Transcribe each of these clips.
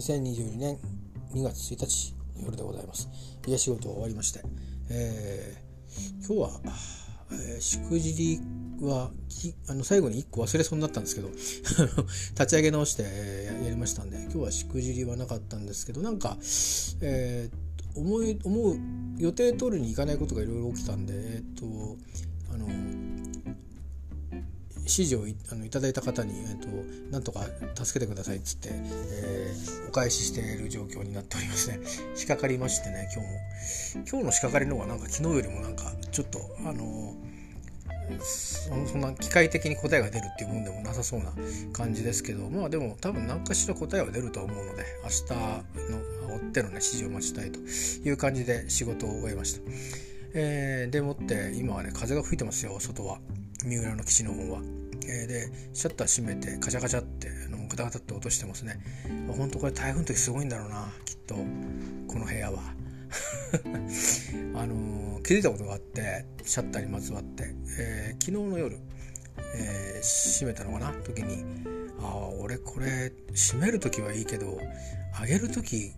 2022年2月1日の夜でございます。家仕事終わりまして、えー、今日は、えー、しくじりはあの最後に1個忘れそうになったんですけど 立ち上げ直して、えー、やりましたんで今日はしくじりはなかったんですけどなんか、えー、思い思う予定通りにいかないことがいろいろ起きたんでえっ、と指示をいあのいただいた方に、えーと、なんとか助けてくださいっつって、えー、お返ししている状況になっておりますね 仕掛かりましてね今日も今日の仕掛かりの方がなんか昨日よりもなんかちょっとあのそんな機械的に答えが出るっていうもんでもなさそうな感じですけどまあでも多分何かしら答えは出ると思うので明日の追ってのね指示を待ちたいという感じで仕事を終えました。えー、でもって今はね風が吹いてますよ外は三浦の基地の方は。え、でシャッター閉めてカチャカチャってあのガタガタって落としてますね。ほんとこれ台風の時すごいんだろうなきっとこの部屋は。あの、気づいたことがあってシャッターにまつわって、えー、昨日の夜、えー、閉めたのかな時にああ俺これ閉める時はいいけど上げる時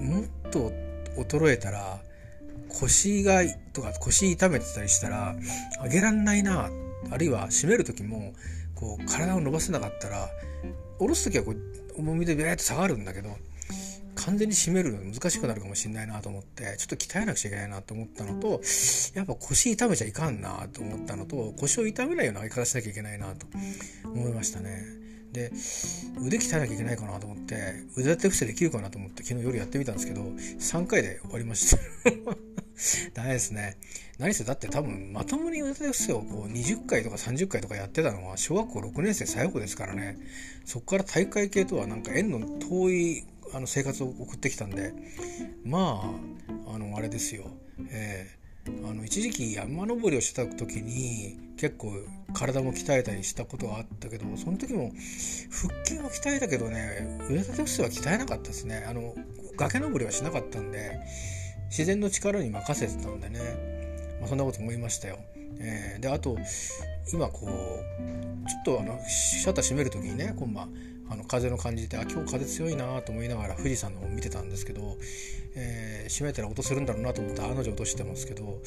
もっと衰えたら腰がとか腰痛めてたりしたら上げらんないなあるいは締める時もこう体を伸ばせなかったら下ろす時はこう重みでビャーって下がるんだけど完全に締めるの難しくなるかもしれないなと思ってちょっと鍛えなくちゃいけないなと思ったのとやっぱ腰痛めちゃいかんなと思ったのと腰を痛めないような上げ方しなきゃいけないなと思いましたね。で腕鍛えなきゃいけないかなと思って腕立て伏せできるかなと思って昨日夜やってみたんですけど3回で終わりましたダメですね。何せだって多分まともに腕立て伏せをこう20回とか30回とかやってたのは小学校6年生最後ですからね。そこから大会系とはなんか縁の遠いあの生活を送ってきたんでまああのあれですよ。えーあの一時期山登りをした時に結構体も鍛えたりしたことがあったけどその時も腹筋は鍛えたけどね腕立て伏せは鍛えなかったですねあの崖登りはしなかったんで自然の力に任せてたんでね、まあ、そんなこと思いましたよ。えー、であと今こうちょっとあのシャッター閉める時にね今晩あの風の感じであ今日風強いなと思いながら富士山の方見てたんですけど、えー、閉めたら音するんだろうなと思って案の定落としてますけど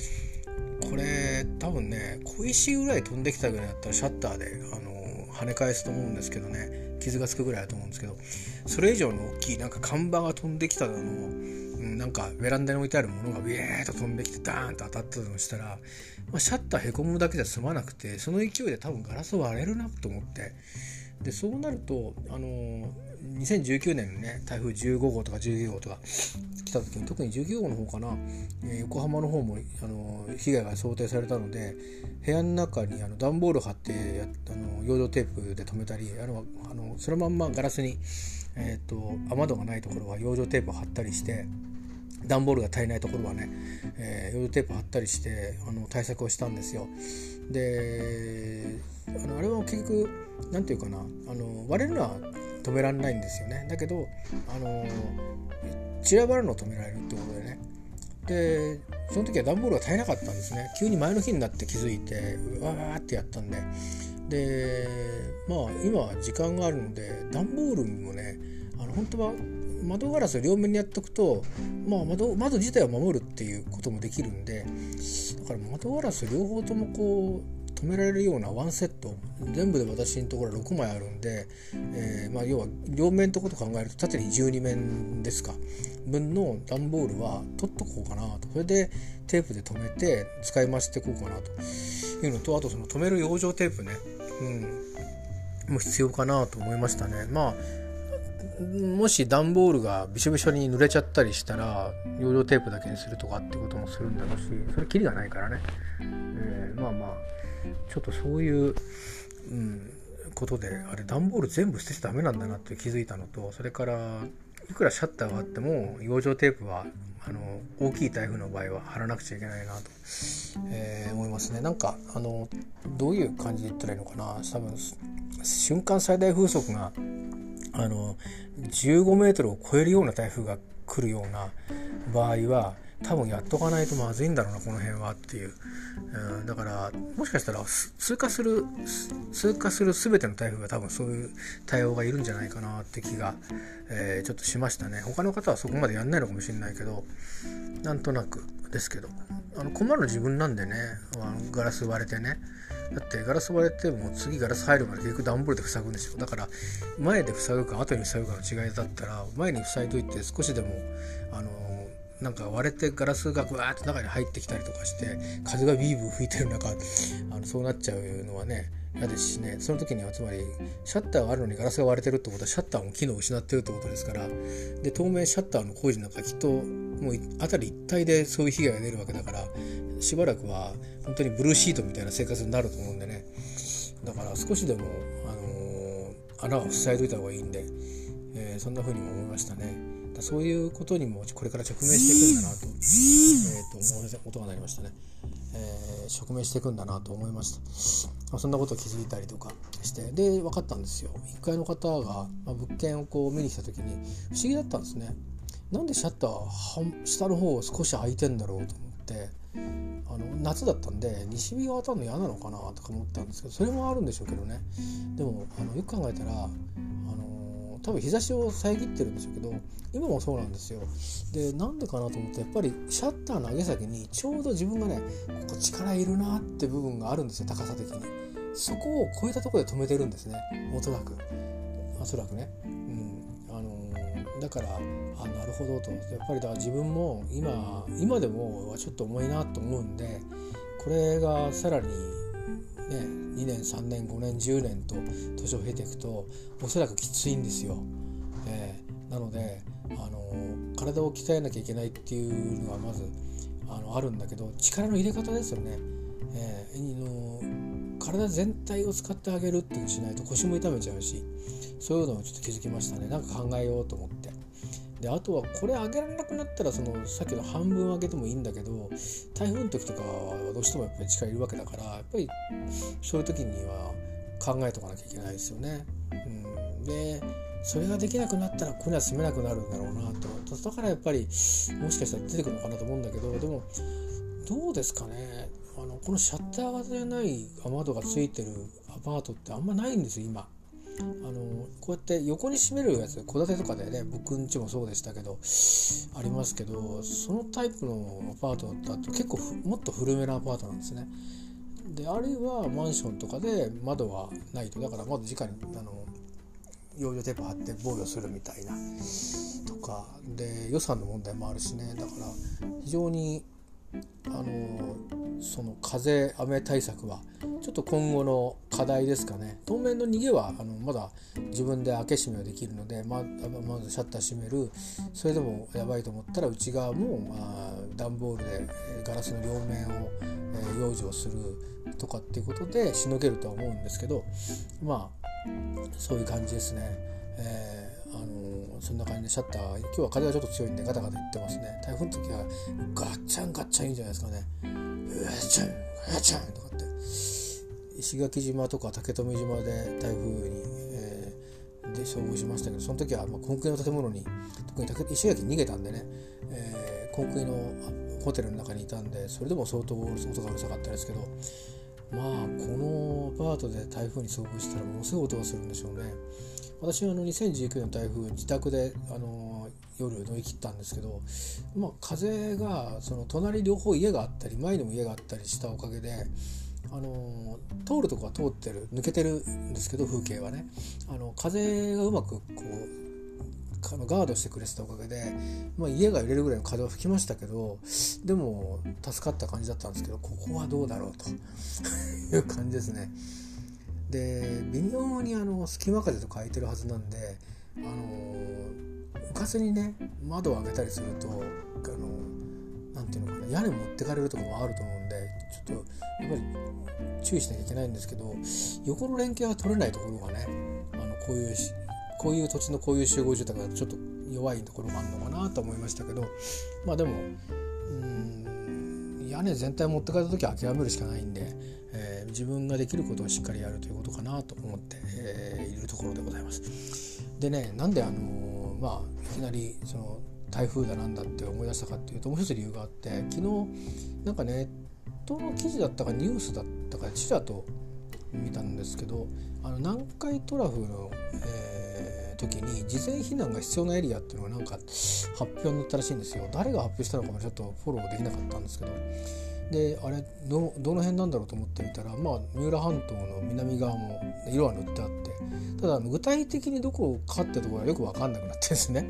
これ多分ね小石ぐらい飛んできたぐらいだったらシャッターであの跳ね返すと思うんですけどね傷がつくぐらいだと思うんですけどそれ以上の大きいなんか看板が飛んできたのをなんかベランダに置いてあるものがビエーッと飛んできてダーンと当たったとしたら、まあ、シャッターへこむだけじゃ済まなくてその勢いで多分ガラス割れるなと思って。でそうなるとあの2019年のね台風15号とか19号とか来た時に特に19号の方かな、え、横浜の方もあの被害が想定されたので部屋の中にあの段ボール貼ってあの養生テープで留めたりあのあのそのまんまガラスに、えーと雨戸がないところは養生テープを貼ったりして段ボールが足りないところはね、えー、ヨードテープ貼ったりしてあの対策をしたんですよ。であのあれは結局何て言うかなあの割れるのは止められないんですよね。だけどあの散らばるのを止められるってことでね。でその時は段ボールが足りなかったんですね。急に前の日になって気づいてわーってやったんで。でまあ今は時間があるので段ボールもねあの本当は窓ガラスを両面にやっておくと、まあ窓、窓自体を守るっていうこともできるんでだから窓ガラス両方ともこう止められるようなワンセット全部で私のところは6枚あるんで、えー、まあ、要は両面ってこと考えると縦に12面ですか。分の段ボールは取っとこうかなと。それでテープで留めて使い回していこうかなと。いうのとあとその留める養生テープね、うん、もう必要かなと思いましたね。まあもし段ボールがびしょびしょに濡れちゃったりしたら養生テープだけにするとかってこともするんだろうしそれきりがないからね、えー、まあまあちょっとそういう、うん、ことであれ段ボール全部捨てちゃダメなんだなって気づいたのとそれからいくらシャッターがあっても養生テープはあの大きい台風の場合は貼らなくちゃいけないなと、えー、思いますね。なんかあのどういう感じで言ったらいいのかな。多分瞬間最大風速があの15メートルを超えるような台風が来るような場合は多分やっとかないとまずいんだろうなこの辺はっていう、うん、だからもしかしたら通過する通過する全ての台風が多分そういう対応がいるんじゃないかなって気が、えー、ちょっとしましたね。他の方はそこまでやんないのかもしれないけどなんとなく。ですけど。あの困るの自分なんでね。あのガラス割れてね。だってガラス割れても次ガラス入るまで結局段ボールで塞ぐんですよ。だから前で塞ぐか後に塞ぐかの違いだったら前に塞いといて少しでもあのなんか割れてガラスがぐわーって中に入ってきたりとかして風がビーブー吹いてる中あのそうなっちゃうのはね嫌ですしね。その時にはつまりシャッターがあるのにガラスが割れてるってことはシャッターも機能を失ってるってことですから。で当面シャッターの工事なんかきっともう辺り一帯でそういう被害が出るわけだからしばらくは本当にブルーシートみたいな生活になると思うんでね。だから少しでも、あのー、穴を塞いどいた方がいいんで、えー、そんな風にも思いましたね。そういうことにもこれから直面していくんだなと,、えー、と思い音が鳴りましたね、えー、直面していくんだなと思いました、まあ、そんなことを気づいたりとかしてで分かったんですよ。1階の方が、まあ、物件をこう見に来た時に不思議だったんですね。なんでシャッター下の方少し開いてんだろうと思ってあの夏だったんで西日が当たるの嫌なのかなとか思ったんですけどそれもあるんでしょうけどね。でもあのよく考えたらあの多分日差しを遮ってるんでしょうけど今もそうなんですよ。でなんでかなと思ってやっぱりシャッターの上げ先にちょうど自分がねここ力いるなって部分があるんですよ高さ的に。そこを超えたところで止めてるんですね。おそらく。おそらくね。うん、あのだからあなるほどと。やっぱりだから自分も今今でもはちょっと重いなと思うんでこれがさらにね2年3年5年10年と年を経ていくとおそらくきついんですよ。えー、なのであの体を鍛えなきゃいけないっていうのはまずあのあるんだけど力の入れ方ですよね。えー、の体全体を使ってあげるっていうのしないと腰も痛めちゃうしそういうのをちょっと気づきましたねなんか考えようと思ってであとはこれ上げられなくなったらそのさっきの半分上げてもいいんだけど台風の時とかはどうしてもやっぱり力いるわけだからやっぱりそういう時には考えとかなきゃいけないですよね。うん、でそれができなくなったらここには住めなくなるんだろうなとだからやっぱりもしかしたら出てくるのかなと思うんだけどでもどうですかねあのこのシャッター型じゃない雨窓がついてるアパートってあんまないんですよ今。あのこうやって横に閉めるやつ戸建てとかでね。僕んちもそうでしたけどありますけどそのタイプのアパートだと結構もっと古めのアパートなんですね。であるいはマンションとかで窓はないと。だから窓直にあの養生テープ貼って防御するみたいなとか。で予算の問題もあるしね。だから非常にあのその風雨対策はちょっと今後の課題ですかね当面の逃げはあのまだ自分で開け閉めはできるのでままずシャッター閉めるそれでもやばいと思ったら内側も、まあ、段ボールでガラスの両面を、えー、養生するとかっていうことでしのげるとは思うんですけどまあそういう感じですね。えーあのそんな感じでシャッター今日は風がちょっと強いんでガタガタいってますね。台風の時はガッチャンガッチャンいいんじゃないですかね。うわちゃんガチャンとかって。石垣島とか竹富島で台風に、えー、で遭遇しましたけどその時はまあコンクリの建物に特に石垣に逃げたんでね、えー、コンクリのホテルの中にいたんでそれでも相当音がうるさかったですけどまあこのアパートで台風に遭遇したらものすごい音がするんでしょうね。私はあの2019年の台風自宅であの夜乗り切ったんですけど、まあ、風がその隣両方家があったり前にも家があったりしたおかげであの通るとこは通ってる抜けてるんですけど風景はねあの風がうまくこうあのガードしてくれてたおかげで、まあ、家が揺れるぐらいの風は吹きましたけどでも助かった感じだったんですけどここはどうだろうという感じですね。で微妙にあの隙間風と書いてるはずなんであのうかつにね窓を開けたりするとあのなんていうのかな屋根持ってかれるとかもあると思うんでちょっとやっぱり注意しなきゃいけないんですけど横の連携が取れないところがねあのこういうこういう土地のこういう集合住宅だとちょっと弱いところもあるのかなと思いましたけどまあでもうん屋根全体持ってかれた時は諦めるしかないんで自分ができることをしっかりやるということかなと思って、えー、いるところでございます。でねなんであのまあいきなりその台風だなんだって思い出したかっていうともう一つ理由があって昨日なんかネットの記事だったかニュースだったかちらと見たんですけどあの南海トラフの、えー、時に事前避難が必要なエリアっていうのがなんか発表になったらしいんですよ誰が発表したのかもちょっとフォローできなかったんですけどであれどどの辺なんだろうと思ってみたらまあ三浦半島の南側も色は塗ってあってただ具体的にどこかってところがよく分かんなくなってですね。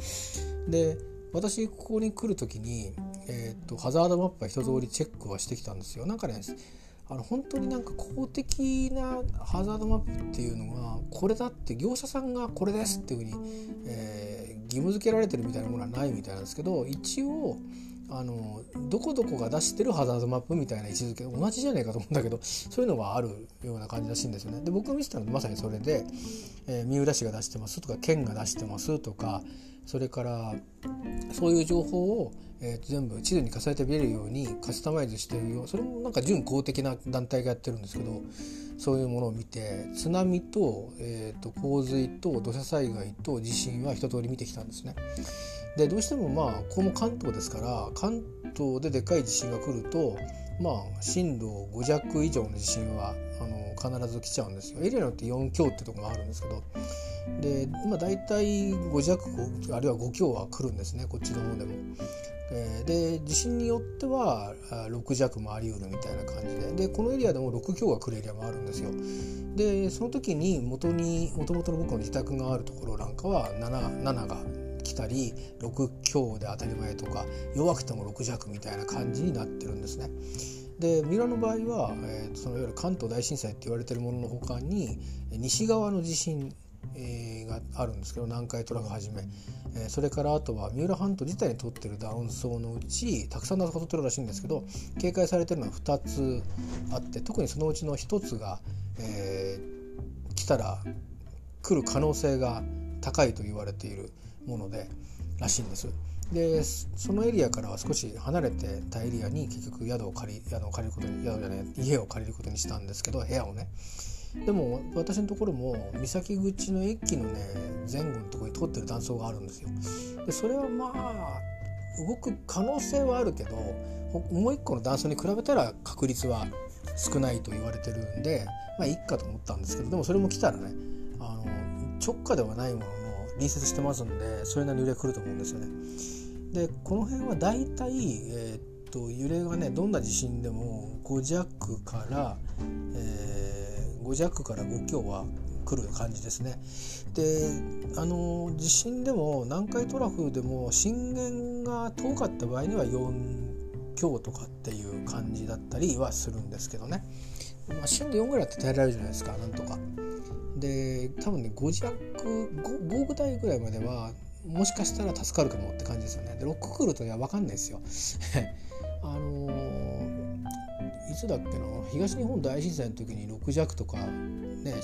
で私ここに来る時に、えーと、ハザードマップは一通りチェックはしてきたんですよ。なんかねあの本当になんか公的なハザードマップっていうのがこれだって業者さんがこれですっていうふうに、えー、義務付けられてるみたいなものはないみたいなんですけど一応あのどこどこが出してるハザードマップみたいな位置づけ同じじゃねえかと思うんだけどそういうのがあるような感じらしいんですよね。で僕が見てたのはまさにそれで、えー、三浦市が出してますとか県が出してますとかそれからそういう情報を、えー、全部地図に重ねて見れるようにカスタマイズしてるよそれもなんか準公的な団体がやってるんですけどそういうものを見て津波と,、えー、と洪水と土砂災害と地震は一通り見てきたんですね。でどうしてもまあここも関東ですから関東ででかい地震が来るとまあ震度5弱以上の地震はあの必ず来ちゃうんですよエリアによって4強ってとこがあるんですけどで今大体5弱あるいは5強は来るんですねこっちの方でも。で地震によっては6弱もありうるみたいな感じででこのエリアでも6強が来るエリアもあるんですよ。でその時に元に元々の僕の自宅があるところなんかは 7, 7が来たり6強で当たり前とか弱くても6弱みたいな感じになってるんですね。でミラの場合は、えー、そのいわゆる関東大震災って言われてるもののほかに西側の地震、えー、があるんですけど南海トラフはじめ、えー、それからあとは三浦半島自体にとってるダウン層のうちたくさんのとってるらしいんですけど警戒されてるのは2つあって特にそのうちの1つが、えー、来たら来る可能性が高いと言われているものでらしいんです。でそのエリアからは少し離れてたエリアに結局宿を借り宿を借りることに宿じゃない家を借りることにしたんですけど部屋をねでも私のところも三崎口の駅のね前後のところに通ってる断層があるんですよ。でそれはまあ動く可能性はあるけどもう一個の断層に比べたら確率は少ないと言われてるんでまあいっかと思ったんですけどでもそれも来たらねあの直下ではないもの隣接してますんでそれなりに揺れ来ると思うんですよね。でこの辺はだいたい、えー、っと揺れがねどんな地震でも5弱から、えー、5弱から5強は来る感じですね。であの地震でも南海トラフでも震源が遠かった場合には4強とかっていう感じだったりはするんですけどね。まあ、震度4ぐらいって耐えられるじゃないですかなんとか。で多分ね5弱 5, 5ぐらいぐらいまではもしかしたら助かるかもって感じですよねで6来るといや分かんないですよ あのー、いつだっけな東日本大震災の時に6弱とかね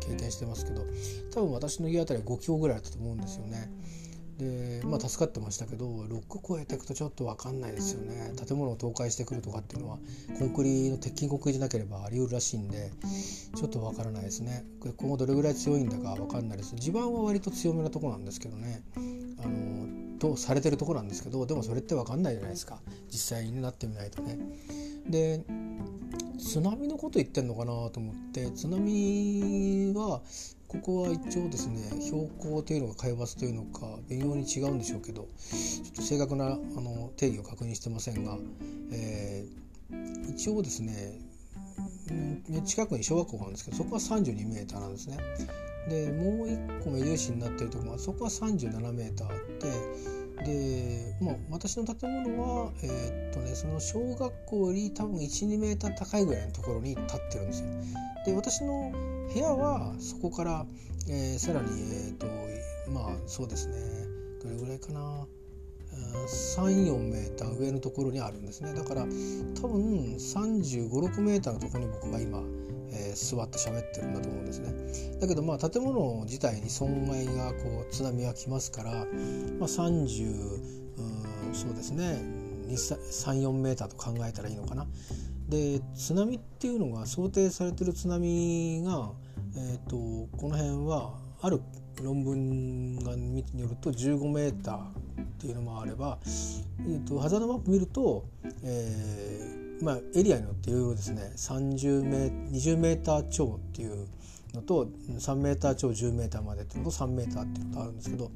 経験してますけど多分私の家あたりは5強ぐらいだったと思うんですよね。でまあ助かってましたけど6超えていくとちょっと分かんないですよね。建物を倒壊してくるとかっていうのはコンクリの鉄筋コンクリじゃなければあり得るらしいんでちょっと分からないですね。今後どれぐらい強いんだか分かんないです。地盤は割と強めなとこなんですけどね。あのとされてるとこなんですけどでもそれって分かんないじゃないですか。実際になってみないとね。で津波のこと言ってんのかなと思って津波はここは一応ですね標高というのか海抜というのか微妙に違うんでしょうけどちょっと正確なあの定義を確認してませんが、えー、一応ですね近くに小学校があるんですけどそこは 32m なんですね。でもう一個目印になってるところはそこは 37m あってで、まあ、私の建物は、えー、っとね、その小学校より多分12メーター高いぐらいのところに立ってるんですよ。で私の部屋はそこから、えー、さらにえっ、ー、とまあそうですね。どれぐらいかな。34メーター上のところにあるんですね。だから多分3 5 6メーターのところに僕が今、えー、座って喋ってるんだと思うんですね。だけどまあ建物自体に損害がこう津波が来ますから、まあ、30うんそうですね。34メーターと考えたらいいのかな。で津波っていうのが想定されてる津波が、えーと、この辺はある論文がによると15メーターっていうのもあれば、えーと、ハザードマップ見ると、えーまあ、エリアによっていろいろですね30メ20メーター超っていうのと3メーター超10メーターまでっていうのと3メーターっていうのとあるんですけど、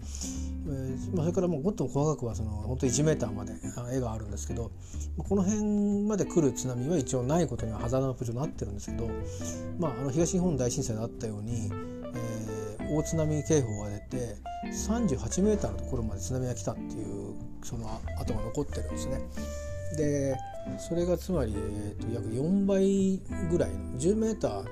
えーまあ、それからもっと細かくはその本当1メーターまで絵があるんですけどこの辺まで来る津波は一応ないことにはハザードマップ上なってるんですけど、まあ、あの東日本大震災であったように、えー、大津波警報が出て38メーターのところまで津波が来たっていうその跡が残ってるんですね。でそれがつまり、えーと、約4倍ぐらいの10メーター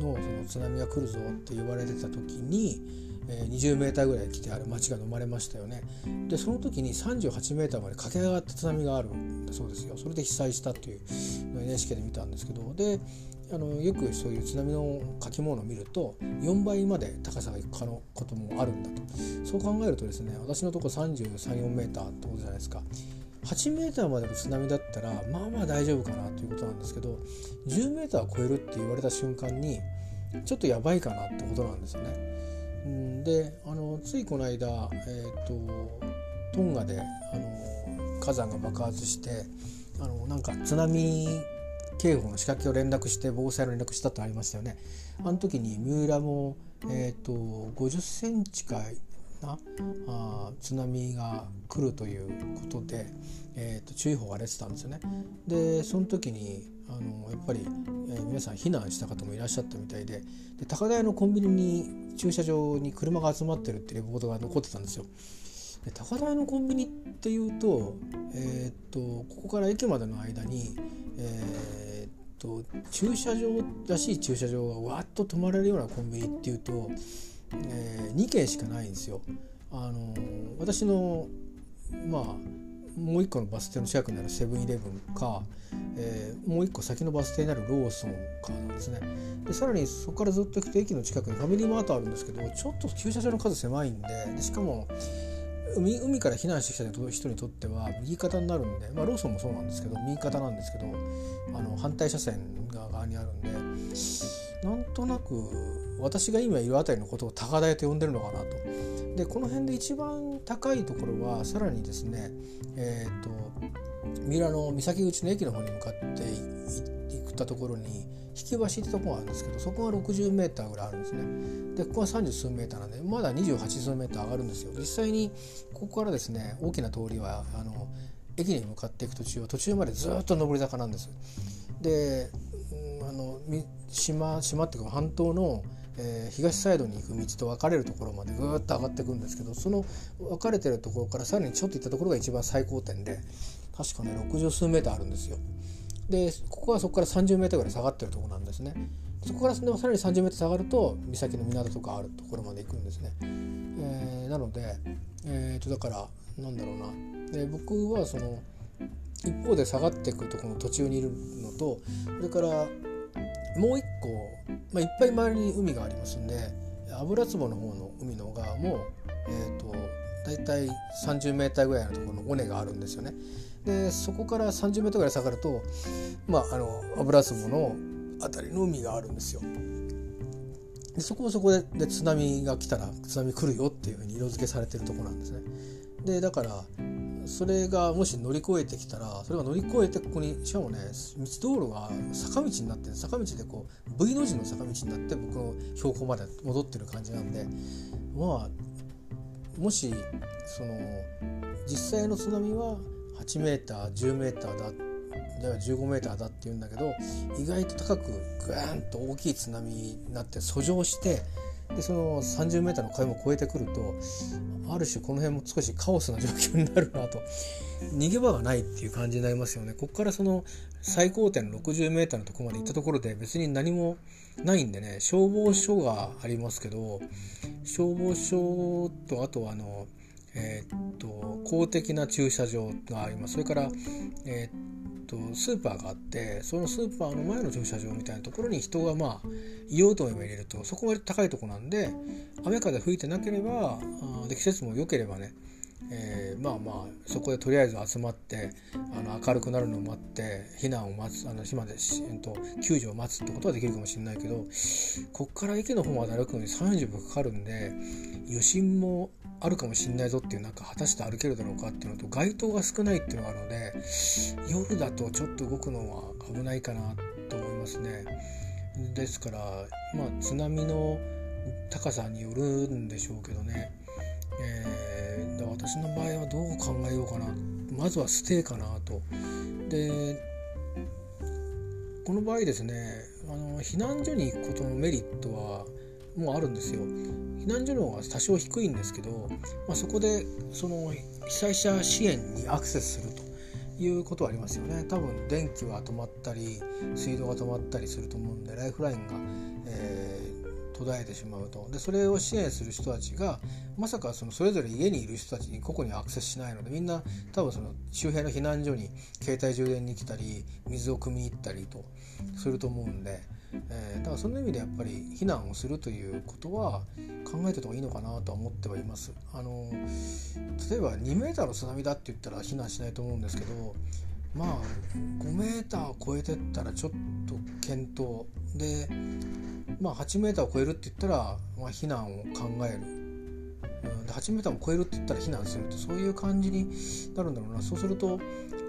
のその津波が来るぞって言われてた時に、えー、20メーターぐらい来てある町が飲まれましたよね。でその時に38メーターまで駆け上がった津波があるんだそうですよ。それで被災したっていうのを NHK で見たんですけど。であのよくそういう津波の書き物を見ると4倍まで高さがいくこともあるんだと。そう考えるとですね私のとこ334メーターってことじゃないですか。8メーターまでの津波だったらまあまあ大丈夫かなということなんですけど10メーター超えるって言われた瞬間にちょっとやばいかなってことなんですよね。であのついこの間、えーと、トンガであの火山が爆発してあのなんか津波警報の仕掛けを連絡して防災の連絡したとありましたよね。あの時に三浦も、えーと、50センチかなあ津波が来るということで、えーと、注意報が出てたんですよね。でその時にあのやっぱり、えー、皆さん避難した方もいらっしゃったみたいでで高台のコンビニに駐車場に車が集まってるってレポートが残ってたんですよ。で高台のコンビニっていうと,、えー、っとここから駅までの間に、えー、っと駐車場らしい駐車場がわっと止まれるようなコンビニっていうと、えー、2件しかないんですよ。あの私のまあもう一個のバス停の近くにあるセブンイレブンか、えー、もう一個先のバス停にあるローソンかなんですねでさらにそこからずっと行くと駅の近くにファミリーマートあるんですけどちょっと駐車場の数狭いんででしかも海海から避難してきた人にとっては右肩になるんで、まあ、ローソンもそうなんですけど右肩なんですけどあの反対車線側にあるんでなんとなく私が今いる辺りのことを高台と呼んでるのかなと。でこの辺で一番高いところはさらにですねえっ、ー、と三浦の三崎口の駅の方に向かって行ったところに引き橋ってとこがあるんですけどそこが60メーターぐらいあるんですね。でここは30数メーターなんでまだ28数メーター上がるんですよ。実際にここからですね大きな通りはあの駅に向かっていく途中は途中までずっと上り坂なんです。で、うん、あの島島っていうか半島のえー、東サイドに行く道と分かれるところまでぐーっと上がっていくんですけどその分かれてるところからさらにちょっと行ったところが一番最高点で確かね60数メーターあるんですよ。でここはそこから30メーターぐらい下がってるところなんですね。そこからさらに30メートル下がると岬の港とかあるところまで行くんですね。えー、なので、えー、とだからなんだろうなで僕はその一方で下がっていくとこの途中にいるのとそれからもう一個、まあ、いっぱい周りに海がありますんで油壺の方の海の側も、えーと、大体30メーターぐらいのところの尾根があるんですよね。でそこから30メートぐらい下がると、まあ、あの油壺の辺りの海があるんですよ。でそこをそこでで津波が来たら津波来るよっていうふうに色付けされてるとこなんですね。でだからそれがもし乗り越えてきたらそれが乗り越えてここにしかもね道道路が坂道になって坂道でこう V の字の坂道になって僕の標高まで戻ってる感じなんでまあもしその実際の津波は8メーター10メーターだ15メーターだっていうんだけど意外と高くグーンと大きい津波になって遡上してでその 30m の壁も越えてくるとある種この辺も少しカオスな状況になるなと。逃げ場がないっていう感じになりますよね。ここからその最高点 60m のとこまで行ったところで別に何もないんでね消防署がありますけど消防署とあとはあのえー、っと公的な駐車場があります。それから、えー、とスーパーがあってそのスーパーの前の駐車場みたいなところに人がまあいようと思えば入れるとそこまで高いとこなんで雨風吹いてなければで季節も良ければねえー、まあまあそこでとりあえず集まってあの明るくなるのを待って避難を待つあの島で、えっと、救助を待つってことはできるかもしれないけどこっから駅の方まで歩くのに30分かかるんで余震もあるかもしれないぞっていう中果たして歩けるだろうかっていうのと街灯が少ないっていうのがあるので夜だとちょっと動くのは危ないかなと思いますね。ですからまあ津波の高さによるんでしょうけどね、えー、私の場合はどう考えようかなまずはステイかなと。でこの場合ですねあの避難所に行くことのメリットはもうあるんですよ。避難所の方が多少低いんですけど、まあ、そこでその被災者支援にアクセスするということはありますよね多分電気は止まったり水道が止まったりすると思うんでライフラインが、えー、途絶えてしまうとでそれを支援する人たちがまさかそのそれぞれ家にいる人たちに個々にアクセスしないのでみんな多分その周辺の避難所に携帯充電に来たり水を汲みに行ったりとすると思うんで。えー、だからその意味でやっぱり避難をするということは考えてた方がいいのかなとは思ってはいます。あの例えば2メーターの津波だって言ったら避難しないと思うんですけどまあ5メーターを超えてったらちょっと検討でまあ8メーターを超えるって言ったら、まあ、避難を考える。で8メーターも超えるって言ったら避難するとそういう感じになるんだろうなそうすると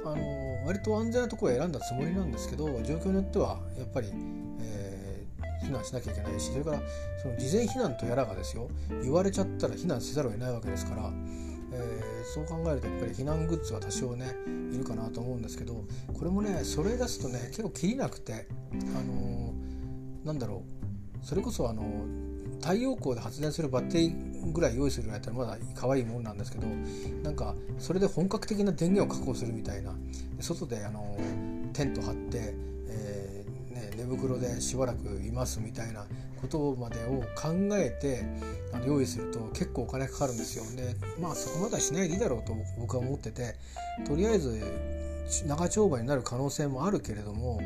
あの割と安全なところを選んだつもりなんですけど状況によってはやっぱり避難しなきゃいけないしそれからその事前避難とやらがですよ言われちゃったら避難せざるを得ないわけですから、えー、そう考えるとやっぱり避難グッズは多少ねいるかなと思うんですけどこれもねそれ出すとね結構きりなくてあのー、なんだろうそれこそあの太陽光で発電するバッテリーぐらい用意するぐらいだったらまだ可愛いもんなんですけどなんかそれで本格的な電源を確保するみたいな。外であのテント張って寝袋でしばらくいますみたいなことまでを考えてあの用意すると結構お金かかるんですよ。でまあそこまではしないでいいだろうと僕は思っててとりあえず長丁場になる可能性もあるけれども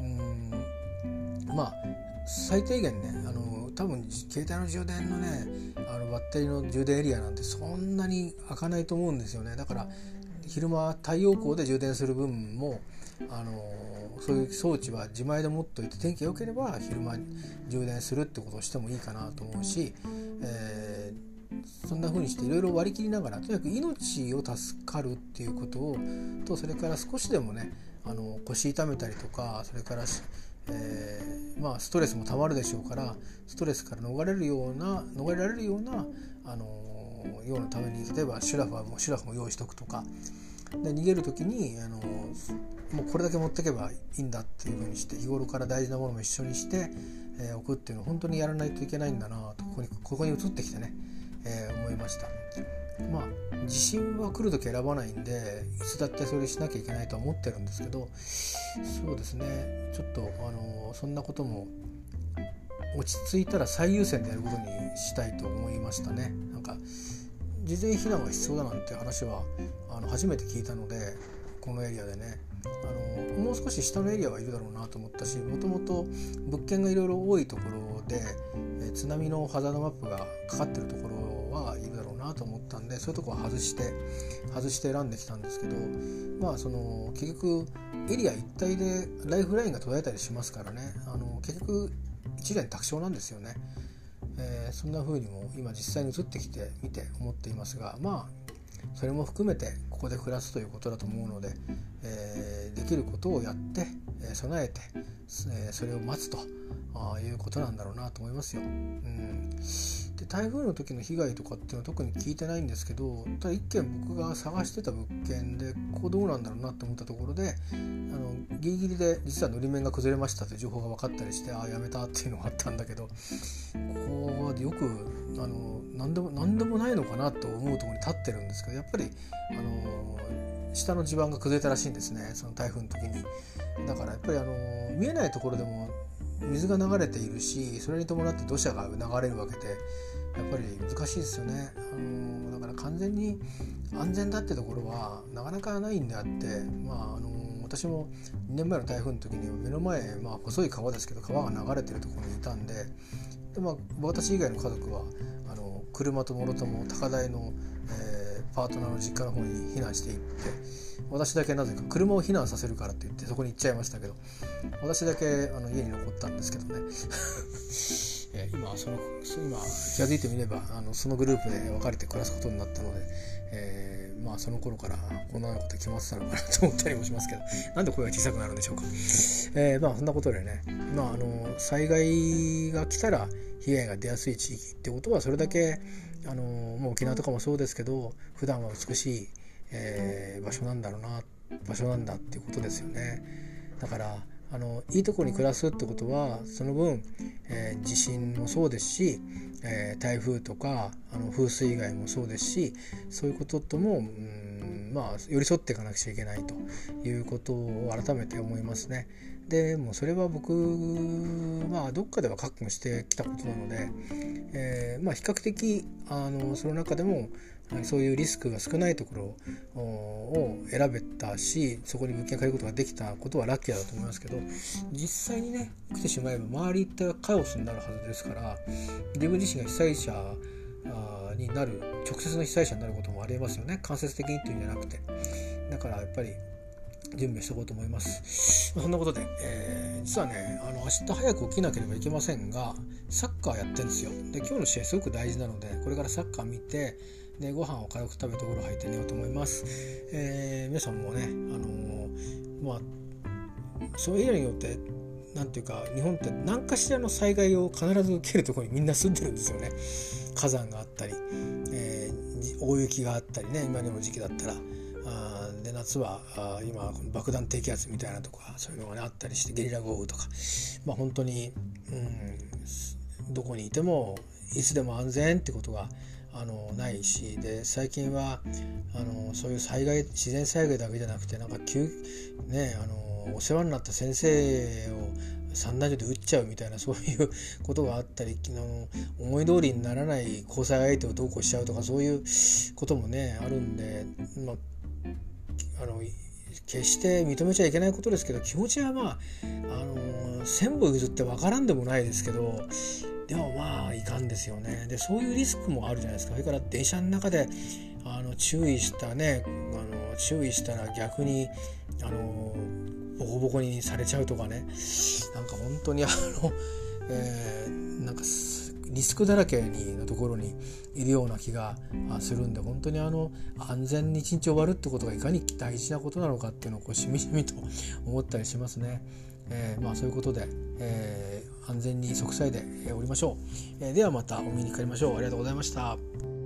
うんまあ最低限ねあの多分携帯の充電のねあのバッテリーの充電エリアなんてそんなに開かないと思うんですよね。だから昼間太陽光で充電する分もあのそういう装置は自前で持っといて天気が良ければ昼間充電するってことをしてもいいかなと思うし、えー、そんな風にしていろいろ割り切りながらとにかく命を助かるっていうことをとそれから少しでもねあの腰痛めたりとかそれから、えー、まあ、ストレスもたまるでしょうからストレスから逃れるような逃れられるようなあのようなために例えばシュラフはもうシュラフも用意しとくとか。で逃げる時にあのもうこれだけ持ってけばいいんだっていうふうにして日頃から大事なものも一緒にして、えー、置くっていうのを本当にやらないといけないんだなとここにここに移ってきてね、えー、思いました。まあ地震は来る時選ばないんでいつだってそれしなきゃいけないとは思ってるんですけどそうですねちょっとあのそんなことも落ち着いたら最優先でやることにしたいと思いましたね。なんか事前避難が必要だなんて話はあの初めて聞いたのでこのエリアでねあのもう少し下のエリアはいるだろうなと思ったしもともと物件がいろいろ多いところでえ津波のハザードマップがかかってるところはいるだろうなと思ったんでそういうとこは外して外して選んできたんですけどまあその結局エリア一帯でライフラインが途絶えたりしますからねあの結局一連卓上なんですよね。えー、そんな風にも今実際に移ってきてみて思っていますがまあそれも含めてここで暮らすということだと思うので、えー、できることをやって、えー、備えて、えー、それを待つということなんだろうなと思いますよ。うんで台風の時の被害とかっていうのは特に聞いてないんですけどただ一件僕が探してた物件でここどうなんだろうなと思ったところであのギリギリで実はのり面が崩れましたという情報が分かったりしてああやめたっていうのがあったんだけどここはよくあの何でも何でもないのかなと思うところに立ってるんですけどやっぱりあの下の地盤が崩れたらしいんですねその台風の時に。だからやっぱりあの見えないところでも水が流れているしそれに伴って土砂が流れるわけでやっぱり難しいですよね。あのだから完全に安全だってところはなかなかないんであって、まあ、あの私も2年前の台風の時に目の前、まあ、細い川ですけど川が流れてるところにいたんでで、まあ、私以外の家族はあの車ともろとも高台の、パートナーの実家の方に避難していって私だけなぜか車を避難させるからって言ってそこに行っちゃいましたけど私だけあの家に残ったんですけどね。え今その今気が付いてみればあのそのグループで別れて暮らすことになったので、えー、まあその頃からこんなこと決まってたのかなと思ったりもしますけど なんで声が小さくなるんでしょうか、えー、まあそんなことでねまああの災害が来たら被害が出やすい地域ってことはそれだけあのもう沖縄とかもそうですけど普段は美しい、えー、場所なんだろうな場所なんだっていうことですよね。だからあのいいところに暮らすってことはその分、えー、地震もそうですし、えー、台風とかあの風水害もそうですしそういうことともうんまあ寄り添っていかなくちゃいけないということを改めて思いますね。でもそれは僕まあどっかでは覚悟してきたことなので、えー、まあ比較的あのその中でもそういうリスクが少ないところを選べたしそこに物件を買うことができたことはラッキーだと思いますけど実際にね来てしまえば周りってカオスになるはずですから自分自身が被災者になる直接の被災者になることもありえますよね間接的にというんじゃなくてだからやっぱり準備しておこうと思います。そんなことで、えー、実はね、あの明日早く起きなければいけませんが、サッカーやってるんですよ。で、今日の試合すごく大事なので、これからサッカー見て、でご飯を軽く食べてお風呂入って寝ようと思います。えー、皆さんもね、あのー、まあそういうのによってなんていうか日本って何かしらの災害を必ず受けるところにみんな住んでるんですよね。火山があったり、えー、大雪があったりね今でも時期だったら。あで夏はあ今この爆弾低気圧みたいなとかそういうのが、ね、あったりしてゲリラ豪雨とかまあ本当に、うん、どこにいてもいつでも安全ってことがあのないしで最近はあのそういう災害自然災害だけじゃなくてなんか急ねあのお世話になった先生を散弾銃で撃っちゃうみたいな そういうことがあったりの思い通りにならない交際相手をどうこうしちゃうとかそういうこともねあるんで、まあ、あの決して認めちゃいけないことですけど気持ちはまあ、あの千歩譲って分からんでもないですけどでもまあいかんですよね。でそういうリスクもあるじゃないですか。それから電車の中であの注意したねあの注意したら逆にあのボコボコにされちゃうとかね。なんか本当にあの、えー、なんかリスクだらけにのところにいるような気がするんで本当にあの安全に一日終わるってことがいかに大事なことなのかっていうのをこうしみじみと思ったりしますね。えー、まあそういうことで、えー、安全に息災でおりましょう、えー、ではまたお見にかかりましょう。ありがとうございました。